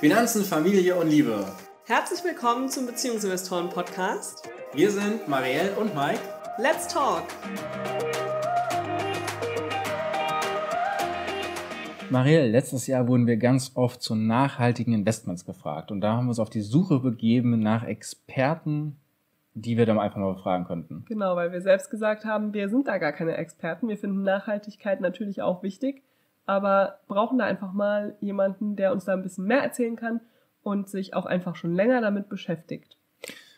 Finanzen, Familie und Liebe. Herzlich willkommen zum Beziehungsinvestoren Podcast. Wir sind Marielle und Mike. Let's talk! Marielle, letztes Jahr wurden wir ganz oft zu nachhaltigen Investments gefragt und da haben wir uns auf die Suche begeben nach Experten, die wir dann einfach mal befragen könnten. Genau, weil wir selbst gesagt haben, wir sind da gar keine Experten. Wir finden Nachhaltigkeit natürlich auch wichtig, aber brauchen da einfach mal jemanden, der uns da ein bisschen mehr erzählen kann und sich auch einfach schon länger damit beschäftigt.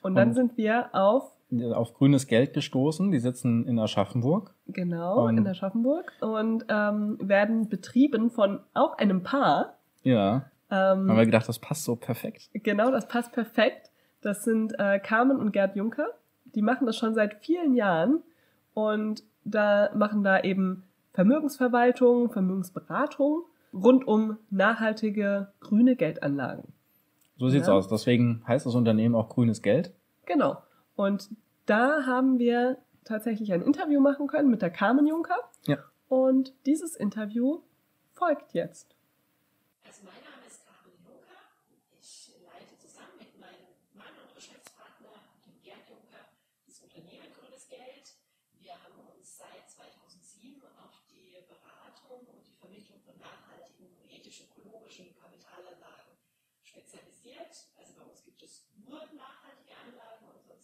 Und dann und sind wir auf auf grünes Geld gestoßen. Die sitzen in Aschaffenburg. Genau, und in Aschaffenburg und ähm, werden betrieben von auch einem Paar. Ja. Ähm, haben wir gedacht, das passt so perfekt. Genau, das passt perfekt. Das sind äh, Carmen und Gerd Juncker. Die machen das schon seit vielen Jahren und da machen da eben Vermögensverwaltung, Vermögensberatung rund um nachhaltige grüne Geldanlagen. So sieht's ja. aus. Deswegen heißt das Unternehmen auch grünes Geld. Genau. Und da haben wir tatsächlich ein Interview machen können mit der Carmen Juncker. Ja. Und dieses Interview folgt jetzt.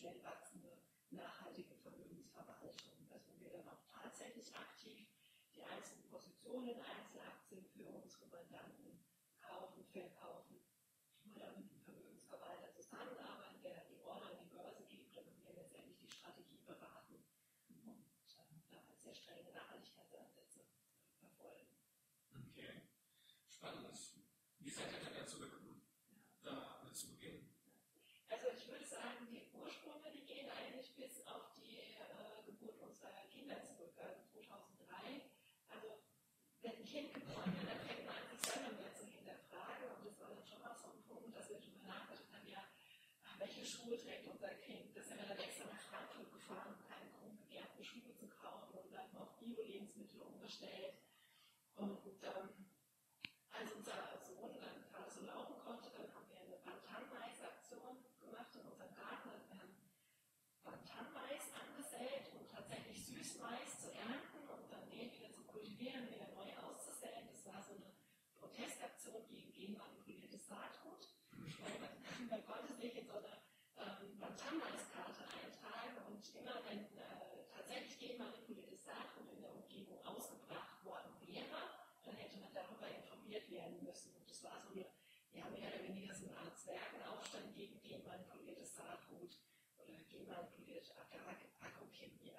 schnell wachsende nachhaltige Vermögensverwaltung, wo wir dann auch tatsächlich aktiv die einzelnen Positionen, Einzelaktien für unsere Mandanten kaufen, verkaufen oder mit dem Vermögensverwalter zusammenarbeiten, der die Order an die Börse gibt, damit wir letztendlich die Strategie beraten sehr strenge Nachhaltigkeitsansätze verfolgen. Okay, spannend. Wie seid ihr denn dazu gekommen, da zu beginnen? Also ich würde sagen, die Ursprünge, die gehen eigentlich bis auf die äh, Geburt unserer Kinder zurück, also 2003. Also wenn ein Kind geboren wird, dann fängt man an, sich selber mehr zu hinterfragen. Und das war dann schon auch so ein Punkt, dass wir darüber nachgedacht haben, ja, Schuhe trägt unser Kind? Das wir dann extra nach Frankfurt gefahren, um keine begehrten Schuhe zu kaufen und dann auf Bio-Lebensmittel umgestellt. Und ähm, als unser Sohn dann gerade so laufen konnte, dann haben wir eine Bantan-Mais-Aktion gemacht in unserem Garten. Also wir haben Bantan-Mais angesät und tatsächlich Süßmais zu ernten und dann den wieder zu kultivieren, wieder neu auszusäen. Das war so eine Protestaktion gegen genmanipuliertes Saatgut. Man konnte sich in so eine Bantan-Mais-Karte eintragen und immer wenn äh, tatsächlich genmanipuliertes Saatgut in der Umgebung ausgebracht worden wäre, dann hätte man darüber informiert werden müssen. Und das war so eine, ja, mehr oder weniger so eine Art Zwergenaufstand gegen genmanipuliertes Saatgut oder genmanipulierte Agrochem-Technik.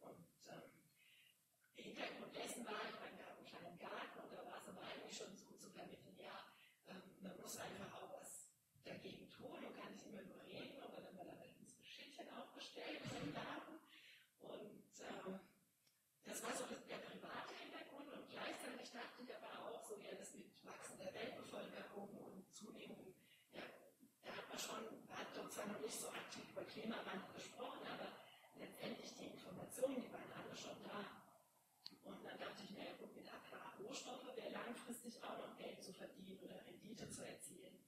Und ähm, Hintergrund dessen war, ich meine, wir haben einen kleinen Garten und da war es aber eigentlich schon so zu vermitteln, ja, ähm, man muss einfach auch was dagegen tun und kann nicht immer nur reden. Und dann haben wir dann unsere Schildchen aufgestellt im Garten ähm, das war so der private Hintergrund und gleichzeitig dachte ich aber auch, so ja, das mit wachsender Weltbevölkerung und zunehmendem, ja, da hat man schon, hat uns zwar noch nicht so aktiv über Klimawandel gesprochen, aber letztendlich die Informationen, die waren alle schon da. Und dann dachte ich mir, gut, mit Agrarrohstoffe wäre langfristig auch noch Geld zu verdienen oder Rendite zu erzielen.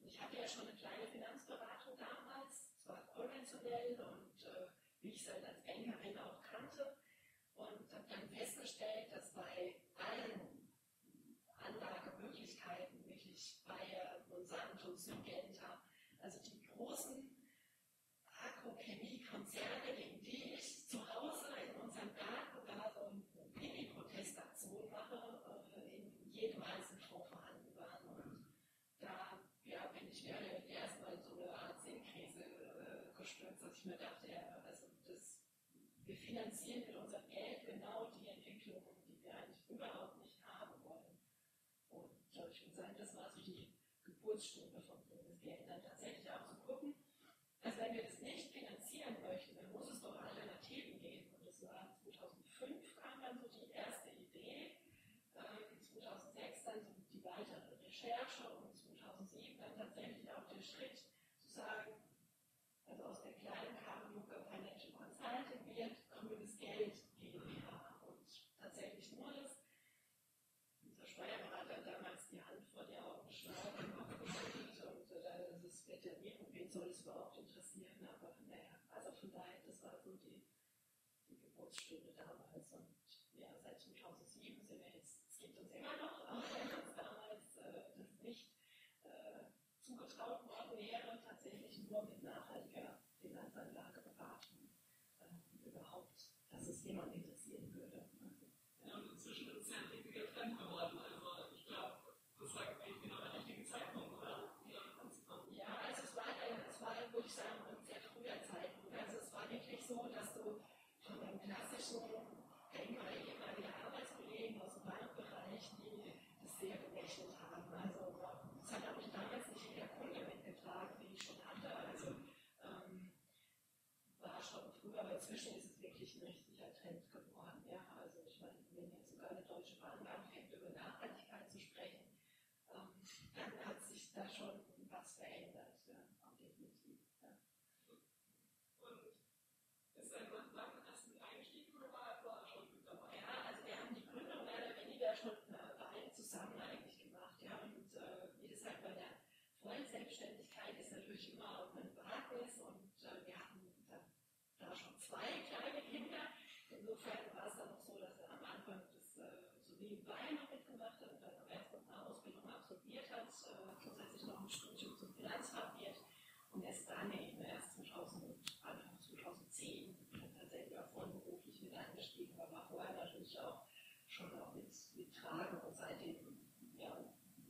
Und ich hatte ja schon eine kleine Finanzberatung damals, zwar konventionell und äh, wie ich es halt als Bankerin auch kannte. Und habe dann festgestellt, dass bei allen Anlagemöglichkeiten, wirklich bei Monsanto, Syngenta, manchmal dachte also das, wir finanzieren mit unserem Geld genau die Entwicklungen, die wir eigentlich überhaupt nicht haben wollen. Und ich glaube, ich würde sagen, das war so also die Geburtsstunde von Bundesgeld, dann tatsächlich auch zu gucken, dass wenn wir das nicht finanzieren möchten, dann muss es doch Alternativen geben. Und das war 2005 kam dann so die erste Idee, ähm, 2006 dann so die weitere Recherche Geburtsstunde damals und ja, seit 2007 sind wir jetzt, es gibt uns immer noch, aber uns damals äh, das nicht äh, zugetraut worden wäre, tatsächlich nur mit nachhaltiger Finanzanlageberatung äh, überhaupt, dass es jemand interessieren würde. Also, Ja, und inzwischen ist es ja ein richtiger Trend geworden. Also ich glaube, das war eigentlich genau der richtige Zeitpunkt, oder? Hier anzufangen. Ja, also es war, es war, würde ich sagen, ein sehr früher Zeitpunkt. Also es war wirklich so, dass du von dem klassischen, denk mal, ehemalige Arbeitskollegen aus dem Bankbereich, die das sehr gerechnet haben. Also das hat auch damals nicht jeder Kunde mitgetragen, den ich schon hatte. Also ähm, war schon früher, aber inzwischen ist es wirklich ein richtiger Trend geworden. Ja, also ich meine, wenn jetzt sogar eine Deutsche Bank anfängt, über Nachhaltigkeit zu sprechen, ähm, dann hat sich da schon was verändert, ja, auch definitiv. Ja. Und ist dein Mann dann erst mit eingestiegen oder war er vorher schon mit dabei? ja, also wir haben die Gründung mehr oder weniger schon äh, beide zusammen eigentlich gemacht. Ja, und äh, wie gesagt, bei der vollen Selbstständigkeit ist natürlich immer auch ein Wagnis und äh, wir hatten da, da schon zwei kleine Kinder. Insofern war es dann noch so, dass er am Anfang das äh, so nebenbei noch mitgemacht hat und dann am erst noch eine Ausbildung absolviert hat, äh, zusätzlich noch ein Studium zum Finanzfachwirt und erst dann eben erst 2000, Anfang 2010 dann tatsächlich auch vollberuflich mit eingestiegen, aber war vorher natürlich auch schon auch mit, mit Tragen und seitdem ja,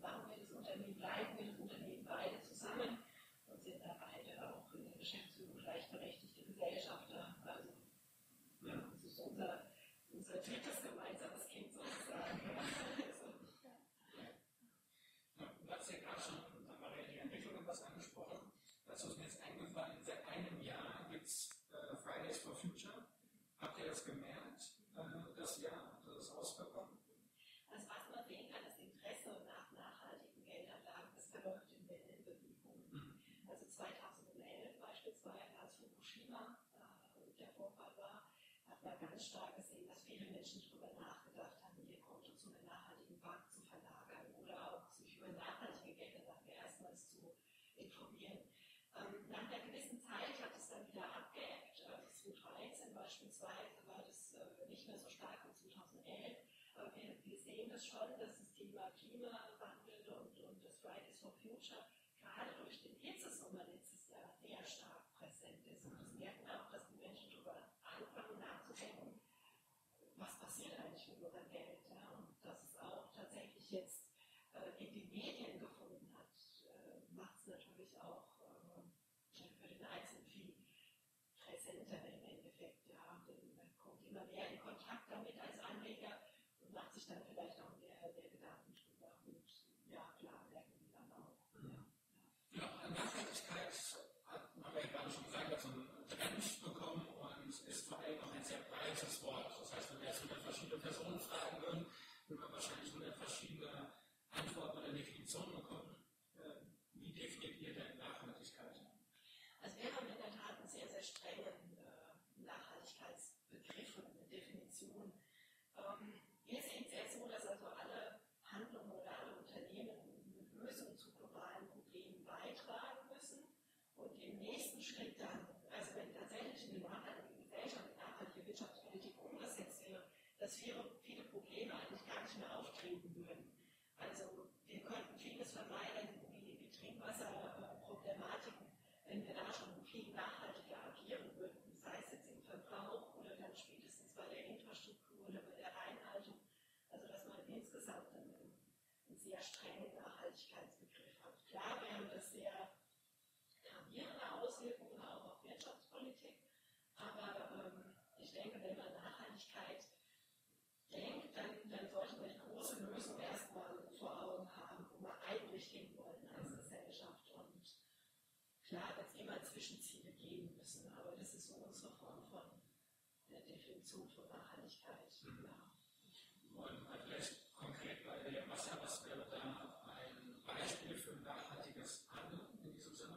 machen wir das Unternehmen, leiten wir das Unternehmen beide zusammen und sind da beide auch in der Geschäftsführung gleichberechtigte Gesellschafter. Also ja, das ist unser, unser drittes gemeinsames Kind sozusagen. Also, Ja, Du hast ja gerade schon Maria, die Entwicklung was angesprochen. Dazu ist mir jetzt eingefallen, seit einem Jahr gibt es äh, Fridays for Future. Habt ihr das gemerkt, äh, das Jahr, also das ausbekommen? Also was man sehen kann, das Interesse nach nachhaltigen Geldanlagen, das verläuft in Wellenbewegungen. Also 2011 beispielsweise, als Fukushima äh, der Vorfall war, hat man ganz stark gesehen, dass viele Menschen darüber nachgedacht haben, ihr Konto zu einer nachhaltigen Bank zu verlagern oder auch sich über nachhaltige Geldanlagen erstmals zu informieren. Ähm, nach einer gewissen Zeit hat es dann wieder abgeebbt. Also 2013 beispielsweise war das äh, nicht mehr so stark wie 2011. Aber wir, wir sehen das schon, dass das Thema Klimawandel und, und das Fridays for Future gerade durch den Hitzesommer letztes Jahr sehr stark präsent ist. Und das merken auch, dass die Menschen darüber anfangen nachzudenken, was passiert eigentlich mit unserem Geld. Ja? Und dass es auch tatsächlich jetzt äh, in den Medien gefunden hat, äh, macht es natürlich auch äh, für den Einzelnen viel präsenter im Endeffekt. Ja? Denn man kommt immer mehr in Kontakt damit als Anleger und macht sich dann vielleicht auch mehr, mehr Gedanken drüber. Und ja, klar, merken die dann auch. Ja. Ja, Nachhaltigkeit hat Maria gerade schon gesagt, hat so einen Trend bekommen und ist vor allem auch ein sehr breites Wort. Das heißt, wenn wir jetzt über verschiedene Personen fragen würden, würden wir wahrscheinlich nur verschiedene Antworten oder Definitionen bekommen. Äh, Wie definiert ihr denn Nachhaltigkeit? Also wir haben in der Tat einen sehr, sehr strengen äh, Nachhaltigkeitsbegriff und eine Definition. Ähm, wir sehen es sehr so, dass also alle Handlungen oder alle Unternehmen eine Lösung zu globalen Problemen beitragen müssen und Schritt dann, also wenn tatsächlich in der nachhaltigen Gesellschaft eine nachhaltige Wirtschaftspolitik umgesetzt wäre, dass viele, viele Probleme eigentlich gar nicht mehr auftreten würden. Also wir könnten vieles vermeiden, wie, wie Trinkwasserproblematiken, wenn wir da schon viel nachhaltiger agieren würden, sei es jetzt im Verbrauch oder dann spätestens bei der Infrastruktur oder bei der Reinhaltung. Also dass man insgesamt einen, einen sehr strengen Nachhaltigkeitsbegriff hat. Klar wäre das sehr gravierende Auswirkungen auch auf Wirtschaftspolitik, aber ähm, ich denke, wenn man Nachhaltigkeit denkt, dann, dann sollte man die große Lösung erstmal vor Augen haben, wo wir eigentlich hinwollen als Gesellschaft. Klar es immer Zwischenziele geben müssen, aber das ist so unsere Form von der Definition von Nachhaltigkeit. Ja. Und mal vielleicht konkret bei der Wasser, was wäre da ein Beispiel für nachhaltiges Handeln in diesem Sinne?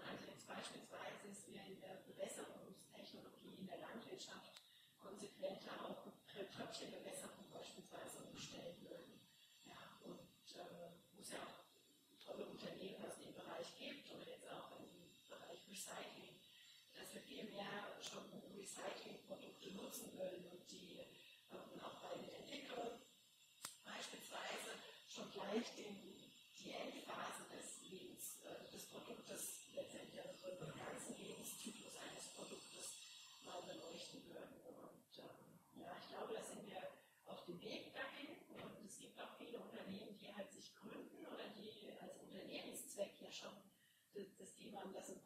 Also jetzt beispielsweise ist wir in der Bewässerungstechnologie in der Landwirtschaft konsequenter auf Tröpfchenbewässerung beispielsweise umstellen würden. Ja, und äh, wo es ja auch tolle Unternehmen aus dem Bereich gibt oder jetzt auch im Bereich Recycling, dass wir viel mehr schon Recyclingprodukte nutzen würden und die ähm, auch bei der Entwicklung beispielsweise schon gleich den, die Endphase des Lebens äh, des Produktes letztendlich also den ganzen Lebenszyklus eines Produktes mal beleuchten würden. Und ähm, ja, ich glaube, da sind wir auf dem Weg dahin. Und es gibt auch viele Unternehmen, die halt sich gründen oder die als Unternehmenszweck ja schon das, das Thema, das ein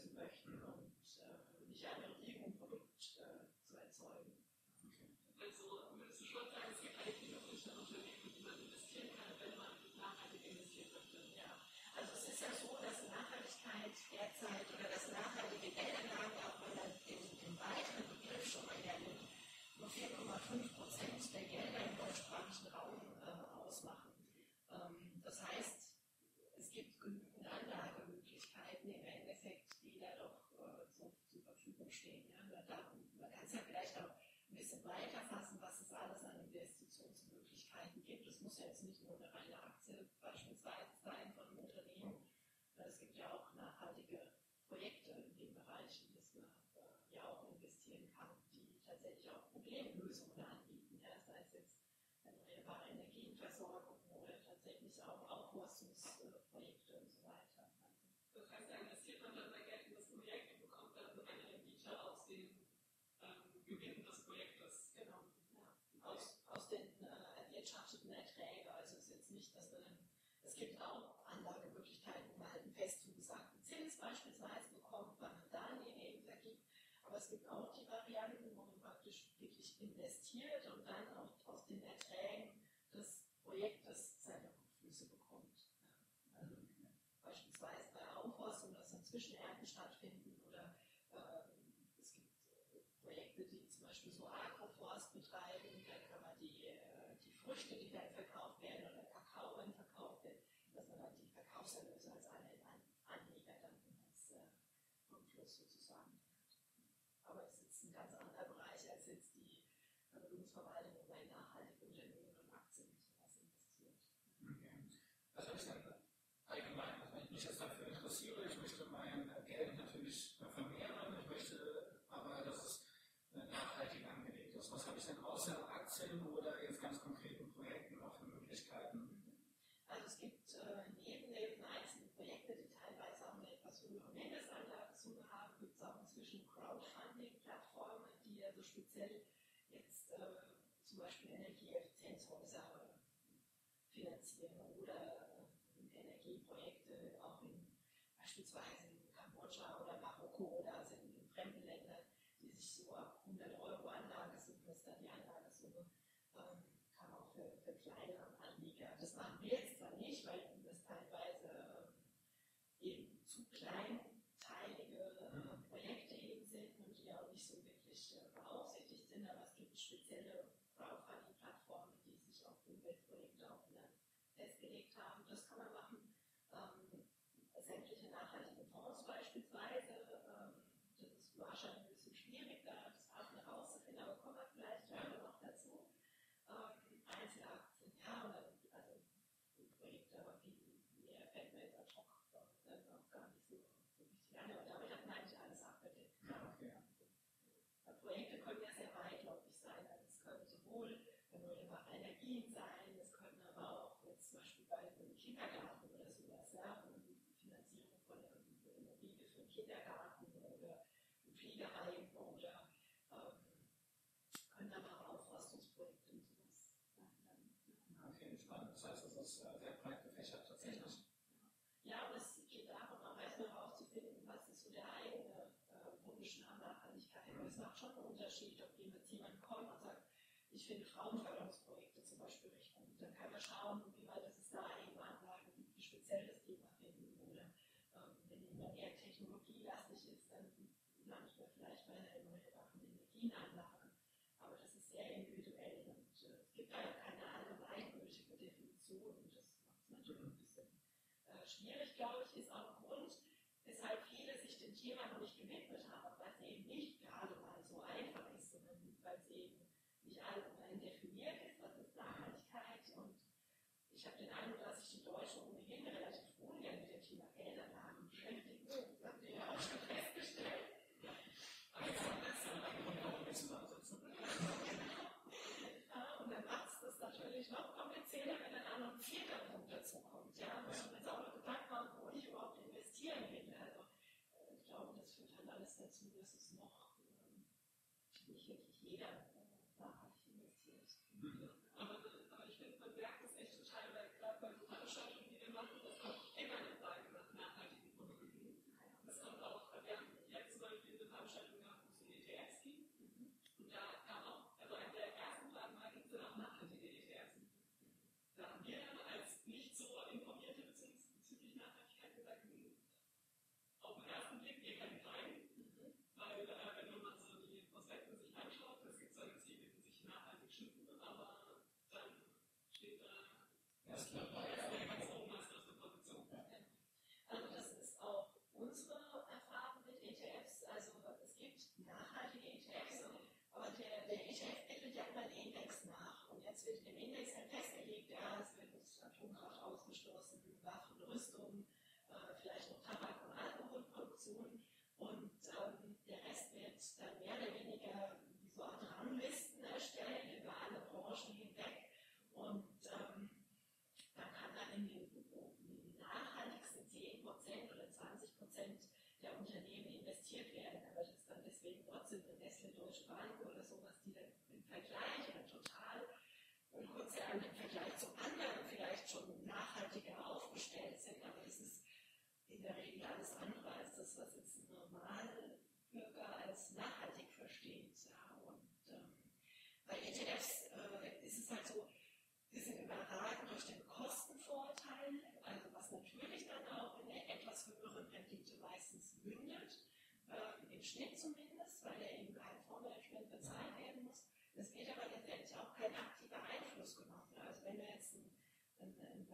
man kann es ja vielleicht auch ein bisschen weiter fassen, was es alles an Investitionsmöglichkeiten gibt. Es muss ja jetzt nicht nur eine reine Aktie beispielsweise sein von einem Unternehmen. Es gibt ja auch nachhaltige Projekte in dem Bereich, in das man äh, ja auch investieren kann, die tatsächlich auch Problemlösungen anbieten. Ja? Sei es jetzt erneuerbare Energienversorgung oder tatsächlich auch Aufforstungsprojekte und so weiter. Also, Das heißt, da investiert man dann sein Geld in das Projekt und bekommt dann eine Rendite aus den ähm, Gewinnen des Projektes. Genau, ja. aus, aus den äh, erwirtschafteten Erträgen. Also es ist jetzt nicht, dass man dann, es gibt auch Anlagemöglichkeiten, wo man einen fest zugesagten Zins beispielsweise bekommt, weil man Darlehen eben vergibt. Aber es gibt auch die Varianten, wo man praktisch wirklich investiert und dann auch aus den Erträgen des Projektes seine Rückflüsse bekommt. Also beispielsweise bei Aufforstung, dass dann Zwischenernten stattfinden oder ähm, es gibt Projekte, die zum Beispiel so Agroforst betreiben, dann kann man die, äh, die Früchte, die dann verkauft werden oder Kakao, wenn verkauft wird, dass man dann die Verkaufserlöse als An An Anleger dann als äh, Rückfluss sozusagen. Aber es ist ein ganz anderer Bereich als jetzt die Vermögensverwaltung, wo man in nachhaltige Unternehmen und Aktien und sowas investiert. Okay. Was habe ich dann allgemein? Also wenn ich mich jetzt dafür interessiere, ich möchte mein Geld natürlich vermehren, ich möchte aber, dass es nachhaltig angelegt ist. Was habe ich denn außer Aktien oder jetzt ganz konkreten Projekten noch für Möglichkeiten? Also es gibt äh, neben den einzelnen Projekten, die teilweise auch eine etwas höhere Mindestanlagesumme haben, gibt es auch inzwischen Crowdfunding-Plattformen, die also speziell jetzt äh, zum Beispiel Energieeffizienzhäuser finanzieren oder äh, Energieprojekte auch in beispielsweise in Kambodscha oder Marokko oder also in, fremden Ländern, die sich so ab 100 Euro Anlagesumme, ist dann die Anlagesumme, ähm, kann auch für, für kleinere Anleger. Das machen wir jetzt zwar nicht, weil das teilweise ähm, eben zu kleinteilige äh, Projekte eben sind und die auch nicht so wirklich äh, beaufsichtigt sind, aber es gibt spezielle Crowdfunding-Plattformen, die sich auf Umweltprojekte auch dann festgelegt haben. Das kann man machen. Ähm, sämtliche nachhaltige Fonds beispielsweise. Ähm, das ist wahrscheinlich ein bisschen schwierig, da das Partner herauszufinden, aber kommen wir vielleicht heute noch dazu. Ähm, Einzelaktien, ja, oder, also Projekte, aber viel mehr fällt mir jetzt ad hoc dann auch gar nicht so, so wichtig an, aber damit hat man eigentlich alles abgedeckt. Ja, okay. Ja, Projekte können ja sehr weitläufig sein. Also es können sowohl erneuerbare Energien sein, es können aber auch jetzt zum Beispiel bei einem Kindergarten oder sowas, ja, eine Finanzierung von einer Immobilie für einen Kindergarten oder ein Pflegeheim oder ähm, können aber auch Aufforstungsprojekte und sowas sein. Dann, Okay, spannend. Das heißt, es ist äh, sehr breit gefächert tatsächlich. Ja, und es geht darum, auch erstmal herauszufinden, was ist so der eigene äh, Wunsch nach Nachhaltigkeit. Und es macht schon einen Unterschied, ob jemand, jemand kommt und sagt, ich finde Frauenförderungsprojekte zum Beispiel recht gut. Dann kann man schauen, wie weit es da eben Anlagen gibt, die speziell das Thema finden. Oder ähm, wenn jemand eher technologielastig ist, dann landet man vielleicht bei einer erneuerbaren Energienanlage. Aber das ist sehr individuell und äh, es gibt ja keine allgemeingültige Definition und das macht es natürlich ein bisschen äh, schwierig, glaube ich, ist auch ein Grund, weshalb viele sich dem Thema noch nicht gewidmet haben, weil es eben nicht gerade mal so einfach ist, sondern weil es eben nicht allgemein definiert ist, was ist Nachhaltigkeit und ich habe den Eindruck, dass sich die Deutschen ohnehin relativ ungern mit dem Thema Geldanlagen beschäftigen. Das habt ihr ja auch schon festgestellt. Ja, und dann macht es das natürlich noch komplizierter, wenn dann auch noch ein vierter Punkt dazu kommt. Ja, muss man jetzt auch noch Gedanken machen, wo ich überhaupt investieren will. Also, äh, ich glaube, das führt dann alles dazu, dass es noch ähm, nicht wirklich jeder äh, nachhaltig investiert. Aber, aber ich finde, man merkt es echt total, weil gerade bei so Veranstaltungen, die wir machen, das kommt immer eine Frage nach nachhaltigen Produkten. Das kommt auch, wir haben jetzt zum Beispiel eine Veranstaltung gehabt, wo es um ETFs ging. Und da kam auch, also eine der ersten Fragen war, gibt es denn auch nachhaltige ETFs? Da haben wir dann als nicht so informierte Beziehungs bezüglich Nachhaltigkeit gesagt, hm, auf den ersten Blick wir kennen keinen. Weil, äh, wenn man mal so die Prospekte sich anschaut, es gibt zwar Ziele, die sich nachhaltig schützen, aber dann steht da, Das klappt wer ganz oben als erste Position. Also das ist auch unsere Erfahrung mit ETFs. Also es gibt nachhaltige ETFs, aber der, ETF bildet ja immer den Index nach. Und jetzt wird im Index halt festgelegt, ja, es wird Atomkraft ausgestoßen, Waffen, Rüstung, äh, vielleicht noch Tabak- und Alkoholproduktion. Und ähm, der Rest wird dann mehr oder weniger wie so Art Ranglisten erstellen über alle Branchen hinweg. Und ähm, da kann dann in den, in den nachhaltigsten 10% oder 20% der Unternehmen investiert werden. Aber das ist dann deswegen trotzdem eine Bank oder sowas, die dann im Vergleich oder total ein Konzern im Vergleich zu anderen vielleicht schon nachhaltiger aufgestellt sind. Aber das ist in der Regel alles andere als das, was jetzt ein Normalbürger als nachhaltig versteht. Ja. Und ähm, bei ETFs äh, ist es halt so, Sie sind überragend durch den Kostenvorteil, also was natürlich dann auch in der etwas höheren Rendite meistens mündet, ähm, im Schnitt zumindest, weil ja eben kein Fondsmanagement bezahlt werden muss. Es wird aber letztendlich auch kein aktiver Einfluss genommen. Also wenn wir jetzt einen, einen, einen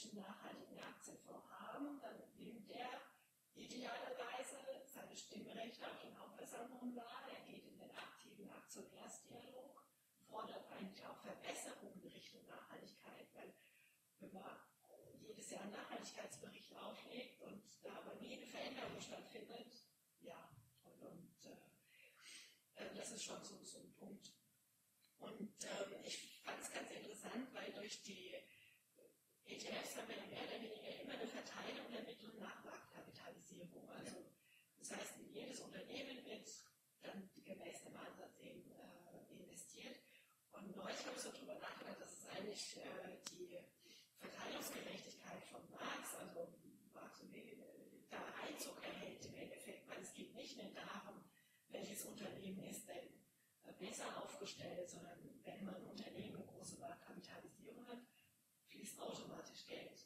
gemanagten nachhaltigen Aktienfonds haben, dann nimmt der idealerweise seine Stimmrechte auf den Hauptversammlungen wahr, er geht in den aktiven Aktionärsdialog fordert eigentlich auch Verbesserungen in Richtung Nachhaltigkeit, weil wenn man jedes Jahr einen Nachhaltigkeitsbericht auflegt und da aber nie eine Veränderung stattfindet, ja, und, und äh, äh, das ist schon so, so ein Punkt. Und ähm, ich fand es ganz interessant, weil durch die ETFs haben wir mehr oder weniger immer eine Verteilung der Mittel nach Marktkapitalisierung. Also das heißt, in jedes Unternehmen wird dann gemäß dem Ansatz äh, investiert. Und neulich habe ich so drüber nachgedacht, das ist eigentlich äh, die Verteilungsgerechtigkeit von Marx, also Marx und äh, da Einzug erhält im Endeffekt, weil es geht nicht mehr darum, welches Unternehmen ist denn äh, besser aufgestellt, sondern wenn man ein Unternehmen eine große Marktkapitalisierung hat, automatisch Geld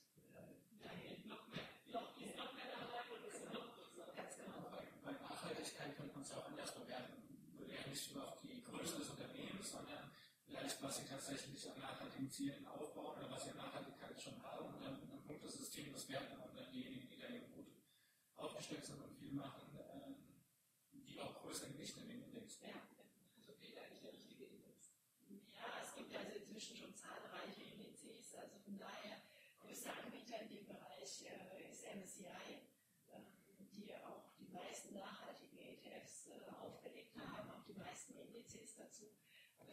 dahin. Noch mehr, noch, ist noch mehr dabei und ist noch größer. Ganz genau. Bei, Nachhaltigkeit könnte man es auch anders bewerten. Ja nicht nur auf die Größe des Unternehmens, sondern vielleicht, was sie tatsächlich an nachhaltigen Zielen aufbauen oder was sie an Nachhaltigkeit schon haben. Und dann ein Punktesystem, das werden und dann diejenigen, die da eben gut aufgestellt sind und viel machen, ähm, die auch größer Gewicht in den Index. Ja. Also fehlt eigentlich der richtige Index. Ja, es gibt also inzwischen schon zahlreiche Indizes, also von daher größter Anbieter in dem Bereich äh, ist MSCI, ähm, die auch die meisten nachhaltigen ETFs äh, aufgelegt haben, auch die meisten Indizes dazu.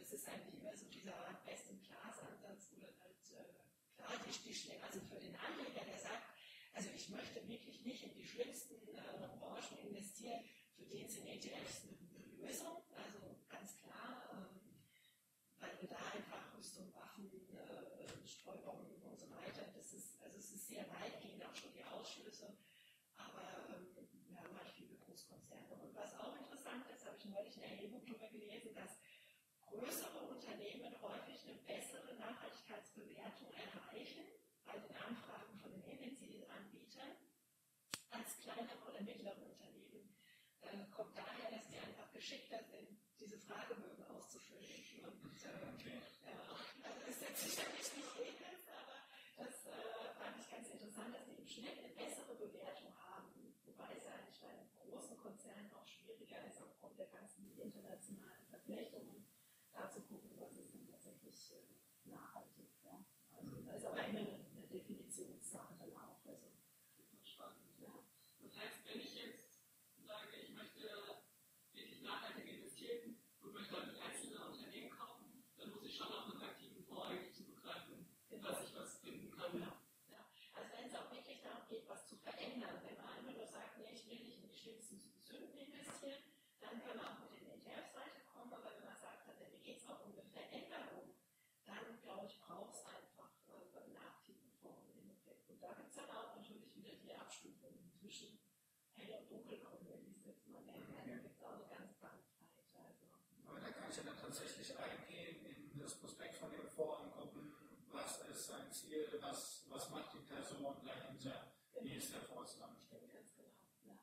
Es ist eigentlich immer so dieser Best-in-Class-Ansatz, wo dann halt äh, klar die, die Schnell, also für den Anleger, der sagt, also ich möchte wirklich nicht in die schlimmsten äh, Branchen investieren, für den sind ETFs eine Lösung, also ganz klar. Ähm, weil wir da einfach Rüstung, Waffen, äh, Streubomben und so weiter, das ist, also es ist sehr weitgehend auch schon die Ausschlüsse, aber ähm, wir haben halt viele Großkonzerne. Und was auch interessant ist, habe ich neulich eine Erhebung darüber gelesen, dass größere Unternehmen häufig eine bessere Nachhaltigkeitsbewertung erreichen bei den Anfragen von den Energy-Anbietern als kleinere oder mittlere Unternehmen. Äh, kommt daher, dass die einfach geschickter sind, diese Fragebögen auszufüllen. Und äh, okay. äh, also ist jetzt sicherlich nicht jedes, aber das äh, fand ich ganz interessant, dass die im Schnitt eine bessere Bewertung haben, wobei es ja eigentlich bei großen Konzernen auch schwieriger ist aufgrund der ganzen internationalen Verflechtungen dann auch mit den ETFs weiterkommen, aber wenn man sagt, tatsächlich geht es auch um eine Veränderung, dann glaube ich, braucht es einfach äh, einen aktiven Fonds im Endeffekt. Und da gibt es dann auch natürlich wieder die Abstufungen zwischen hell- und dunkelgrün, wenn ich es jetzt mal nennen. Da gibt es auch eine ganze Bandbreite. Also, Aber da kann ich ja dann tatsächlich eingehen in das Prospekt von dem und gucken, was ist sein Ziel, was, was macht die Person dahinter, wie ist der Fonds zusammengestellt. Ganz genau, ja.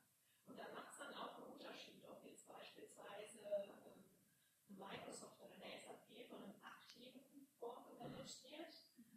Und da macht es dann auch einen Unterschied, ob jetzt beispielsweise ähm, eine Microsoft oder eine SAP von einem aktiven Fonds gemanagt wird,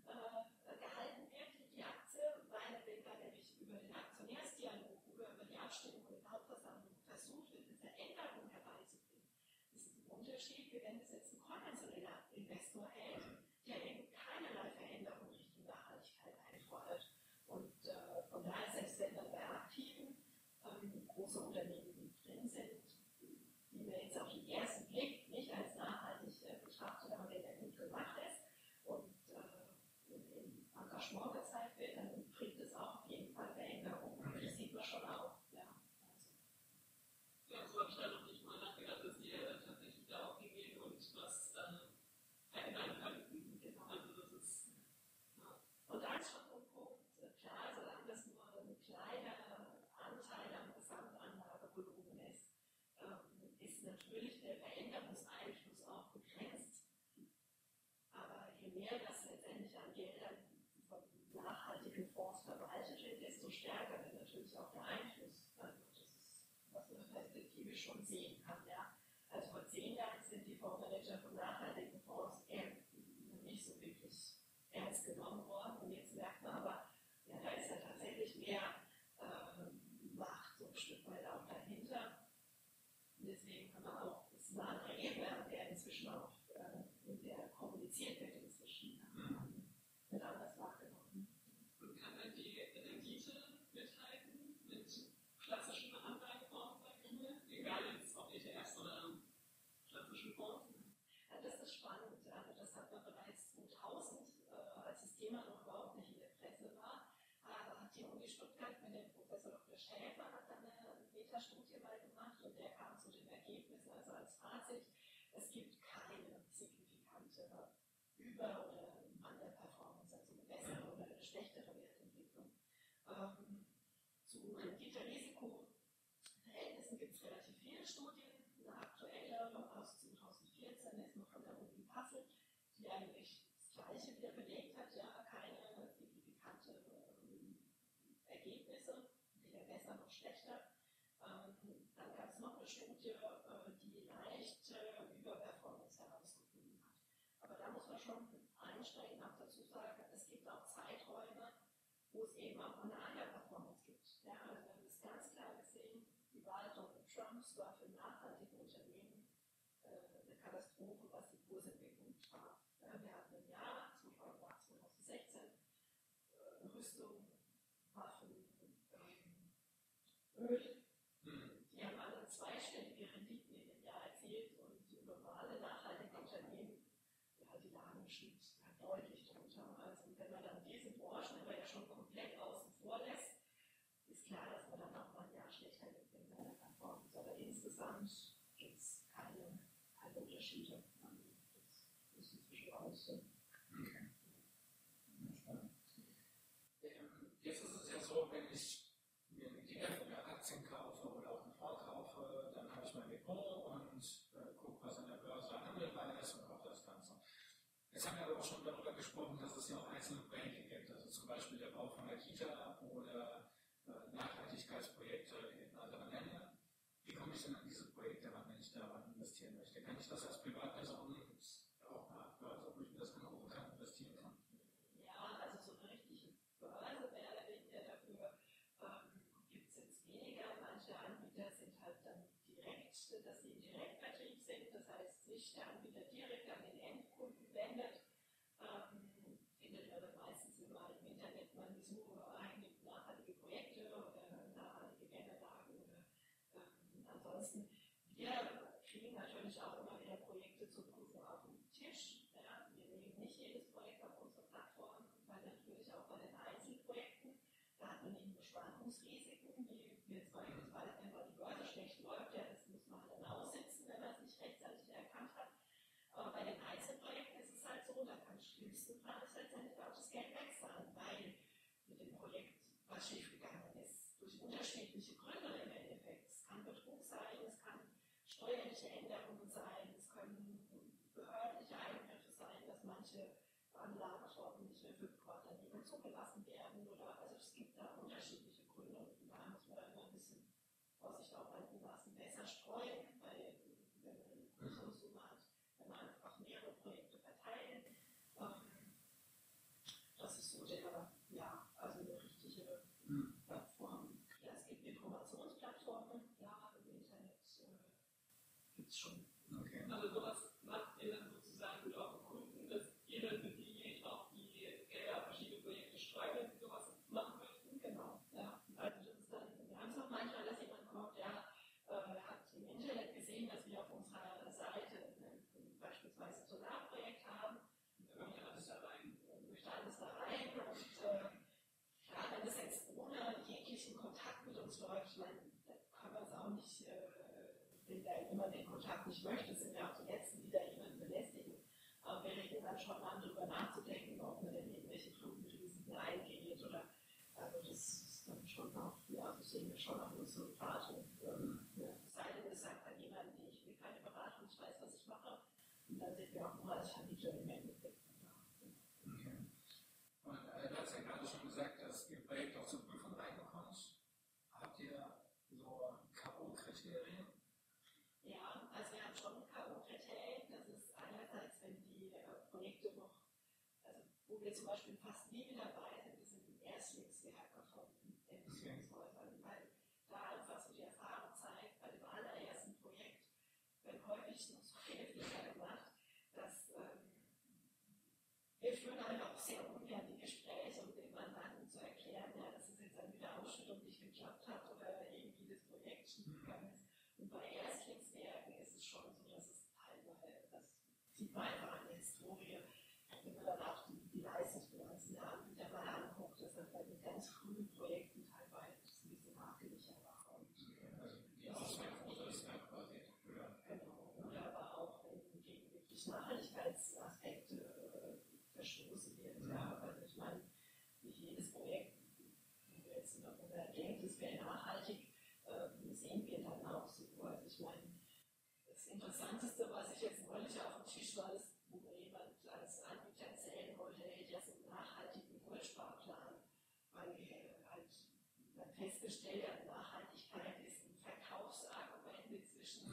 äh, gehalten wird, die Aktie, weil wenn dann nämlich über den Aktionärsdialog oder über die Abstimmung und die Hauptversammlung versucht wird, eine Veränderung herbeizubringen. Das ist Unterschied, wie wenn es jetzt ein konventioneller Investor hält, der eben keinerlei Veränderung Richtung Nachhaltigkeit einfordert. Und äh, von daher, selbst wenn dann bei aktiven ähm, große Unternehmen die drin sind, die wir jetzt auf den ersten Blick nicht als nachhaltig äh, betrachtet haben, wenn der gut gemacht ist und äh, im Engagement gezeigt wird, dann bringt es auch auf jeden Fall Veränderungen. Das sieht man schon auch. Ja, also. Ja, so habe ich da noch nicht mal nachgedacht, dass ihr tatsächlich da auch hingeht und was äh, verändern kann. Genau. Also das ist Und da ist schon so ein Punkt, äh, klar, solange das nur ein kleiner Anteil am Gesamtanlagevolumen ist, ähm, ist natürlich der Veränderungseinfluss auch begrenzt. Aber je mehr das letztendlich an Geldern von nachhaltigen Fonds verwaltet wird, desto stärker wird natürlich auch der Einfluss. Das ist, was man perspektivisch schon sehen kann. Ja. Also vor zehn Jahren sind die Fondsmanager von nachhaltigen Fonds eher nicht so wirklich ernst genommen worden. Und jetzt merkt man aber, ja, da ist ja tatsächlich mehr äh, Macht so ein Stück weit auch dahinter. Und deswegen kann man auch, das ist eine andere Ebene, der inzwischen auch, äh, in der kommuniziert wird inzwischen, äh, wird anders wahrgenommen. Und kann dann die Rendite mithalten mit klassischen Anlagefonds, sag ich mal, egal jetzt ob ETFs oder klassischen Fonds. Ja, das ist spannend. Also das hat man bereits 2000, äh, als das Thema noch überhaupt nicht in der Presse war, äh, hat die Uni Stuttgart mit dem Professor Dr. Schäfer hat dann eine Metastudie mal gemacht und der kam zu den Ergebnissen, also als Fazit, es gibt keine signifikante Über- oder Underperformance, also eine bessere oder eine schlechtere Wertentwicklung. Ähm, zu Rendite-Risiko-Verhältnissen gibt es relativ viele Studien. Eine aktuelle aus 2014 ist noch von der Uni Kassel, die eigentlich das Gleiche wieder belegt hat, ja, keine signifikante ähm, Ergebnisse, weder besser noch schlechter. Ähm, dann gab es noch eine Studie, äh, die leicht äh, Überperformance herausgefunden hat. Aber da muss man schon einsteigen, auch dazu sagen, es gibt auch Zeiträume, wo es eben auch eine andere Performance gibt. Ja, also wir haben das ganz klar gesehen, die Wahl Donald Trumps war für nachhaltige Unternehmen äh, eine Katastrophe, was die Kursentwicklung betraf. Ja, wir hatten im Jahr 2018, 2016 äh, Rüstung, Waffen, ähm, Öl. Die haben alle zweistellige Renditen in dem Jahr erzielt und normale nachhaltige Unternehmen, ja, die lagen im Schnitt ja, deutlich drunter. Also wenn man dann diese Branchen aber ja schon komplett außen vor lässt, ist klar, dass man dann auch mal ein Jahr schlechter wird in seiner Performance. Aber insgesamt gibt es keine, keine Unterschiede. Das ist inzwischen raus. Okay. Jetzt ist es ja so, wenn ich mir ein ETF oder Aktien kaufe oder auch einen Fonds kaufe, dann habe ich mein Depot und äh, gucke, was an der Börse handelbar ist und kaufe das Ganze. Jetzt haben wir aber auch schon darüber gesprochen, dass es ja auch einzelne Projekte gibt, also zum Beispiel der Bau von der Kita oder äh, Nachhaltigkeitsprojekte in anderen Ländern. Wie komme ich denn an diese Projekte ran, wenn ich ich da Kann ich das als Privatperson auch nachweisen, ob ich das genau kann, investieren kann? Ja, also so eine richtige Börse wäre wär dafür, ähm, gibt es jetzt weniger. Manche Anbieter sind halt dann direkt, dass sie im Direktvertrieb sind, das heißt sich der Anbieter direkt an den Endkunden wendet. Ähm, findet man dann meistens immer im Internet mal eine Suche eingibt, nachhaltige Projekte oder nachhaltige Geldanlagen oder ähm, ansonsten. Wir kriegen natürlich auch immer wieder Projekte zur Prüfung auf den Tisch. Ja, wir nehmen nicht jedes Projekt auf unsere Plattform, weil natürlich auch bei den Einzelprojekten, da hat man eben Bespannungsrisiken, die jetzt beispielsweise einfach die Börse schlecht läuft, ja, das muss man dann aussitzen, wenn man es nicht rechtzeitig erkannt hat. Aber bei den Einzelprojekten ist es halt so, da kann schlimmsten Fall ist letztendlich auch das Geld weg sein, weil mit dem Projekt was schiefgegangen ist, durch unterschiedliche Gründe im Endeffekt. Es kann Betrug sein, es kann steuerliche Änderungen sein, es können behördliche Eingriffe sein, dass manche Anlageformen nicht mehr für Quartalligen zugelassen werden oder also es gibt da unterschiedliche Gründe und da muss man dann immer ein bisschen Vorsicht auch walten lassen, besser streuen, weil wenn man eine größere Summe hat, wenn man einfach mehrere Projekte verteilen. Ähm, das ist so der, ja, also eine richtige Hm. Plattform. Ja, es gibt Informationsplattformen, ja, im Internet äh, gibt es schon. Okay. Also sowas macht ihr dann sozusagen mit euren Kunden, dass ihr dann mit diejenigen auch die Gelder verschiedene Projekte streut, wenn sie sowas machen möchten. Genau, ja. Also das ist dann, wir haben es auch manchmal, dass jemand kommt, der äh, hat im Internet gesehen, dass wir auf unserer Seite ein, beispielsweise ein Solarprojekt haben, Da kommt alles da rein. und möchte alles da rein und äh, ja, wenn das jetzt ohne jeglichen Kontakt mit uns läuft, ich meine, dann kann man es auch nicht, äh, jemand den Kontakt nicht möchte, sind wir auch die Letzten, die da jemanden belästigen. Aber wir reden dann schon an, darüber nachzudenken, ob man denn irgendwelche Flugrisiken eingeht oder also das ist dann schon auch, ja, das sehen wir schon auch unsere Beratung. Ähm, ja. Sei denn, es sagt dann jemand, ich will keine Beratung, ich weiß, was ich mache. Und dann sind wir auch nur als Vermittler im da. Okay. Und äh, du hast ja gerade schon gesagt, dass ihr Projekt auch zur Prüfung reinbekommt. Habt ihr so K.O.-Kriterien? Ja, also wir haben schon K.O.-Kriterien. Das ist einerseits, wenn die äh, Projekte noch, also wo wir zum Beispiel fast nie mit dabei sind, das sind Erstlingswerke von Emissionssäufern, weil da einfach so die Erfahrung zeigt, bei dem allerersten Projekt werden häufig noch so viele Fehler gemacht, dass ähm, wir führen einfach auch sehr ungern die Gespräche, um dem Mandanten zu erklären, ja, dass es jetzt an der Ausschüttung nicht geklappt hat oder irgendwie das Projekt schiefgegangen ist. Und bei Erstlingswerken ist es schon so, dass es teilweise, das sieht man einfach an der Historie, wenn man dann auch die, die Leistungsbilanzen der Anbieter mal anguckt, dass das bei den ganz frühen Projekten teilweise ein bisschen nachgeliefert war. Und, Also die Auswahlquote ist da quasi höher. Genau. Oder aber auch, wenn gegen wirklich Nachhaltigkeitsaspekte äh, verstoßen wird. Ja, also ich meine, nicht jedes Projekt, wenn wir jetzt noch oder wäre nachhaltig, äh, sehen wir dann auch so. Also ich meine, das Interessanteste, was ich jetzt neulich auf dem Tisch war, ist, wo mir jemand als Anbieter erzählen wollte, er hätte ja so einen nachhaltigen Goldsparplan, wir halt dann festgestellt haben, Nachhaltigkeit ist ein Verkaufsargument inzwischen.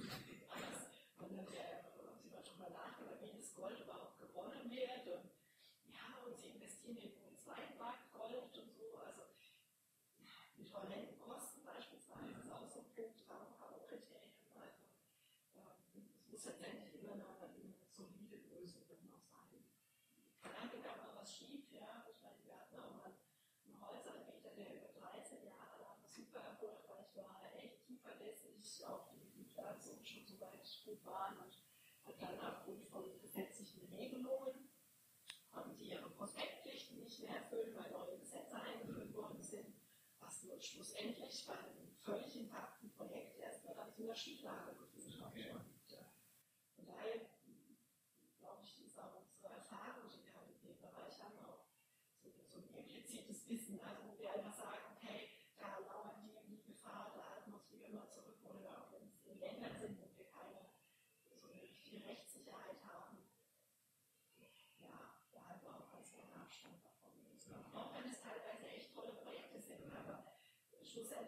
Alles. Und dann haben sie mal drüber nachgedacht, wie das Gold überhaupt gewonnen wird. Und ja, und sie investieren in den Zweitmarkt Gold und so. Also mit horrenden Kosten beispielsweise ist auch so ein Punkt, aber Kriterien. Also, ähm, es muss letztendlich immer eine, eine solide Lösung dann auch sein. Klar geht auch mal was schief, ja. Ich meine, wir hatten auch mal einen Holzanbieter, der über 13 Jahre lang super erfolgreich war, echt zuverlässig, auch die Inflation schon so weit gut waren und hat dann aufgrund von gesetzlichen Regelungen haben die ihre Prospektpflichten nicht mehr erfüllt, weil neue Gesetze eingeführt worden sind, was nur schlussendlich bei einem völlig intakten Projekt erstmal dann zu einer Schieflage geführt hat. Okay.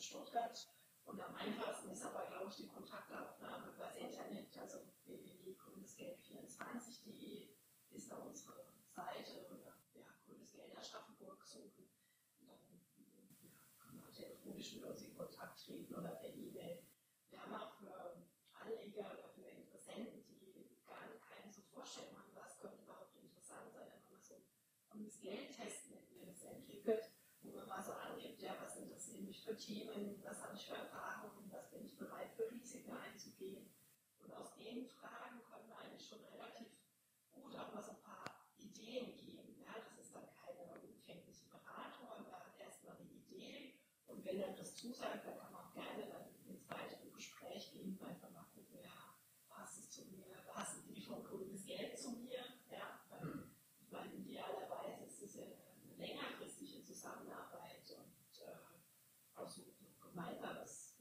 dann Stuttgart. Und am einfachsten ist aber, glaube ich, die Kontaktaufnahme über das Internet, also www.gründesgeld24.de ist da unsere Seite oder ja, Gründesgeld Aschaffenburg suchen. Und dann ja, kann man telefonisch mit uns in Kontakt treten oder per E-Mail. Wir haben auch für Anleger oder für Interessenten, die gar keine so Vorstellung haben, was könnte überhaupt interessant sein, einfach mal so um das Geld testen, wenn wir das entwickelt, wo man mal so angibt, ja, was interessiert mich für Themen, was habe ich für Erfahrungen, was bin ich bereit für Risiken einzugehen. Und aus den Fragen können wir eigentlich schon relativ gut auch mal so ein paar Ideen geben. Ja, das ist dann keine umfängliche Beratung, aber man hat erstmal eine Idee. Und wenn dann das zusagt, dann kann man auch gerne dann ins weitere Gespräch gehen, einfach mal gucken, ja, passt es zu mir, passen die von grünes Geld zu mir, ja, weil, ich meine, idealerweise ist es ja eine längerfristige Zusammenarbeit und äh, auch so ein gemeinsames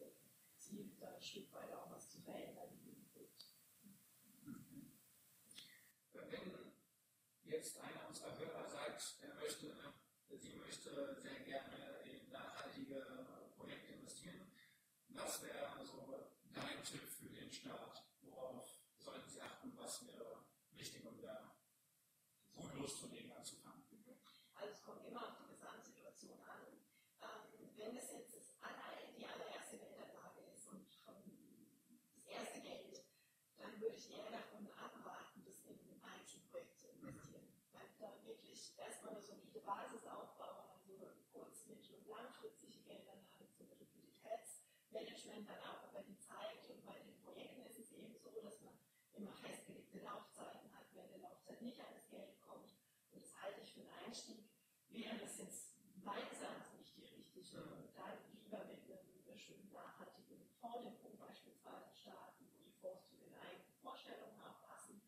Ziel, da ein Stück weit auch was zu verändern. Wenn jetzt einer unserer Hörer sagt, er möchte, sie möchte sehr gerne in nachhaltige Projekte investieren, was wäre so dein Tipp für den Start? Worauf sollten Sie achten? Was wäre wichtig, um da gut loszulegen, anzufangen? Also es kommt immer auf die Gesamtsituation an. Ähm, wenn es jetzt das aller, die allererste Geldanlage ist und das erste Geld, dann würde ich eher davon abraten, das in Einzelprojekte zu investieren. Weil da wirklich erstmal eine solide Basis aufbauen, also eine kurz-, mittel- und langfristige Geldanlage zum Liquiditätsmanagement dann auch über die Zeit. Und bei den Projekten ist es eben so, dass man immer festgelegte Laufzeiten hat, wenn der Laufzeit nicht an das Geld kommt. Und das halte ich für einen Einstieg. Wäre das jetzt meines nicht die richtige, dann lieber mit einem schönen nachhaltigen Fondsdepot beispielsweise starten, wo die Fonds zu den eigenen Vorstellungen auch passen.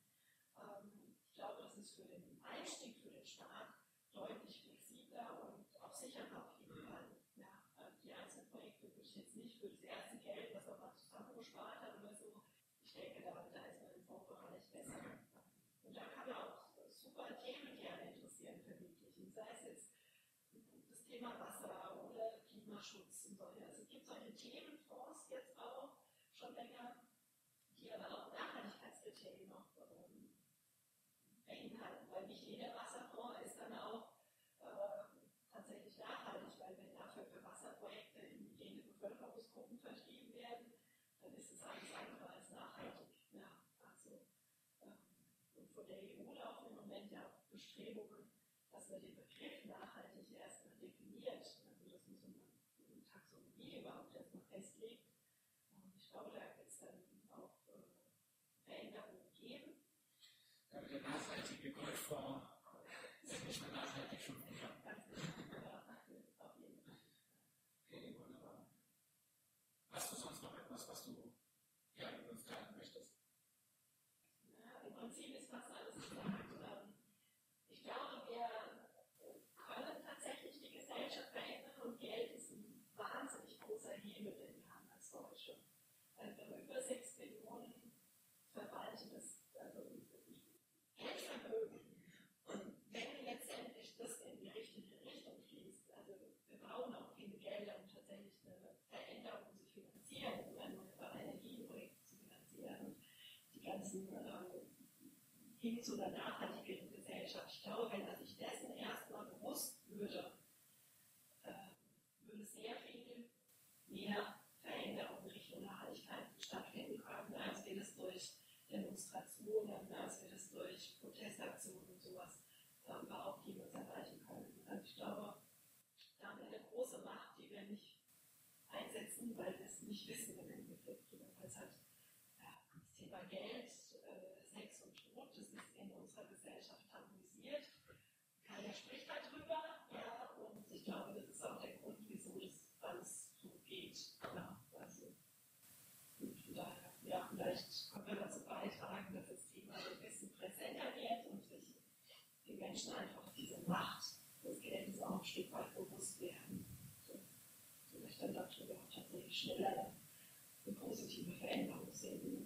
Ähm, ich glaube, das ist für den Einstieg, für den Start deutlich flexibler und auch sicherer auf jeden Fall. Ja, die einzelnen Projekte würde ich jetzt nicht für das erste Geld, was man mal zusammengespart hat oder so. Ich denke, da, da ist man im Fondsbereich besser. Und da kann man auch super Themen gerne interessieren, vermutlich. Sei es jetzt das Thema Wasser oder Klimaschutz und solche. Also es gibt solche Themenfonds jetzt auch schon länger, die aber auch Nachhaltigkeitskriterien noch ähm, beinhalten, weil nicht jeder Wasserfonds ist dann auch äh, tatsächlich nachhaltig, weil wenn dafür für Wasserprojekte in jene Bevölkerungsgruppen vertrieben werden, dann ist es alles andere als nachhaltig. Ja, also, ähm, und von der EU laufen im Moment ja auch Bestrebungen, dass man den Begriff nachhaltig erstmal definiert. Also das muss man in Taxonomie überhaupt erstmal festlegt. Und ich glaube, da wird es dann auch äh, Veränderungen geben. Ja, der nachhaltige Goldfonds ist nicht mehr nachhaltig schon wieder. Ganz genau. Ja, auf jeden Fall. Okay, wunderbar. Hast du sonst noch etwas, was du ja, mit uns teilen möchtest? Ja, Im Prinzip ist fast alles gesagt. Ähm, ich glaube, wir können tatsächlich die Gesellschaft verändern und Geld ist ein wahnsinnig großer Hebel, den wir haben als Deutsche. Also wir haben über 6 Billionen verwaltetes also Geldvermögen. Und wenn letztendlich das in die richtige Richtung fließt, also wir brauchen auch viele Gelder, um tatsächlich eine Veränderung zu finanzieren, um erneuerbare Energieprojekte zu finanzieren und die ganzen äh, hin zu einer nachhaltigeren Gesellschaft. Ich glaube, wenn er sich dessen erstmal bewusst würde, äh, würde sehr viel mehr Veränderungen Richtung Nachhaltigkeit stattfinden können, als wir das durch Demonstrationen, als wir das durch Protestaktionen und sowas äh, überhaupt jemals erreichen können. Also ich glaube, da haben wir eine große Macht, die wir nicht einsetzen, weil wir es nicht wissen im Endeffekt. Es halt ja, das Thema Geld, unserer Gesellschaft harmonisiert. Keiner spricht darüber, ja, und ich glaube, das ist auch der Grund, wieso das alles so geht. Ja, also, gut, daher, ja, vielleicht können wir dazu beitragen, dass das Thema ein bisschen präsenter wird und sich die Menschen einfach diese Macht des Geldes auch ein Stück weit bewusst werden. So, vielleicht dann dazu auch tatsächlich schneller eine positive Veränderung sehen.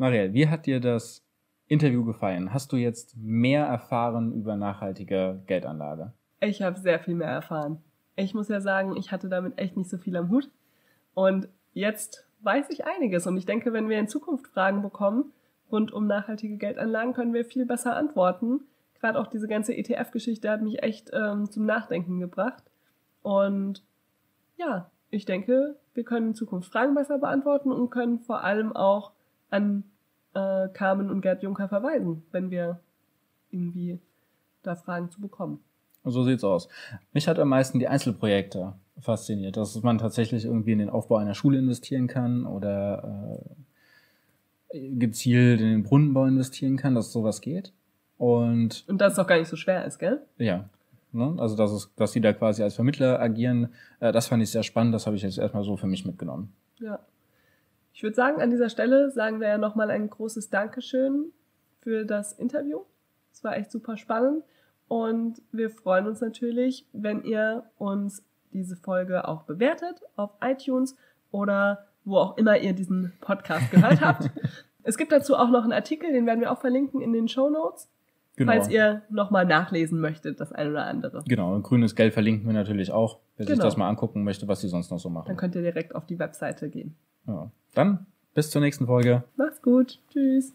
Marielle, wie hat dir das Interview gefallen? Hast du jetzt mehr erfahren über nachhaltige Geldanlage? Ich habe sehr viel mehr erfahren. Ich muss ja sagen, ich hatte damit echt nicht so viel am Hut. Und jetzt weiß ich einiges. Und ich denke, wenn wir in Zukunft Fragen bekommen rund um nachhaltige Geldanlagen, können wir viel besser antworten. Gerade auch diese ganze ETF-Geschichte hat mich echt ähm, zum Nachdenken gebracht. Und ja, ich denke, wir können in Zukunft Fragen besser beantworten und können vor allem auch an äh, Carmen und Gerd Juncker verweisen, wenn wir irgendwie da Fragen zu bekommen. So sieht's aus. Mich hat am meisten die Einzelprojekte fasziniert, dass man tatsächlich irgendwie in den Aufbau einer Schule investieren kann oder äh, gezielt in den Brunnenbau investieren kann, dass sowas geht. Und Und dass es auch gar nicht so schwer ist, gell? ja, ne? also dass, es, dass die da quasi als Vermittler agieren, äh, das fand ich sehr spannend, das habe ich jetzt erstmal so für mich mitgenommen. Ja. Ich würde sagen, an dieser Stelle sagen wir ja nochmal ein großes Dankeschön für das Interview. Es war echt super spannend und wir freuen uns natürlich, wenn ihr uns diese Folge auch bewertet auf iTunes oder wo auch immer ihr diesen Podcast gehört habt. Es gibt dazu auch noch einen Artikel, den werden wir auch verlinken in den Show Notes, Genau. falls ihr nochmal nachlesen möchtet, das eine oder andere. Genau, und grünes Geld verlinken wir natürlich auch, wer sich Genau. das mal angucken möchte, was die sonst noch so Dann machen. könnt ihr direkt auf die Webseite gehen. Ja. Dann bis zur nächsten Folge. Macht's gut. Tschüss.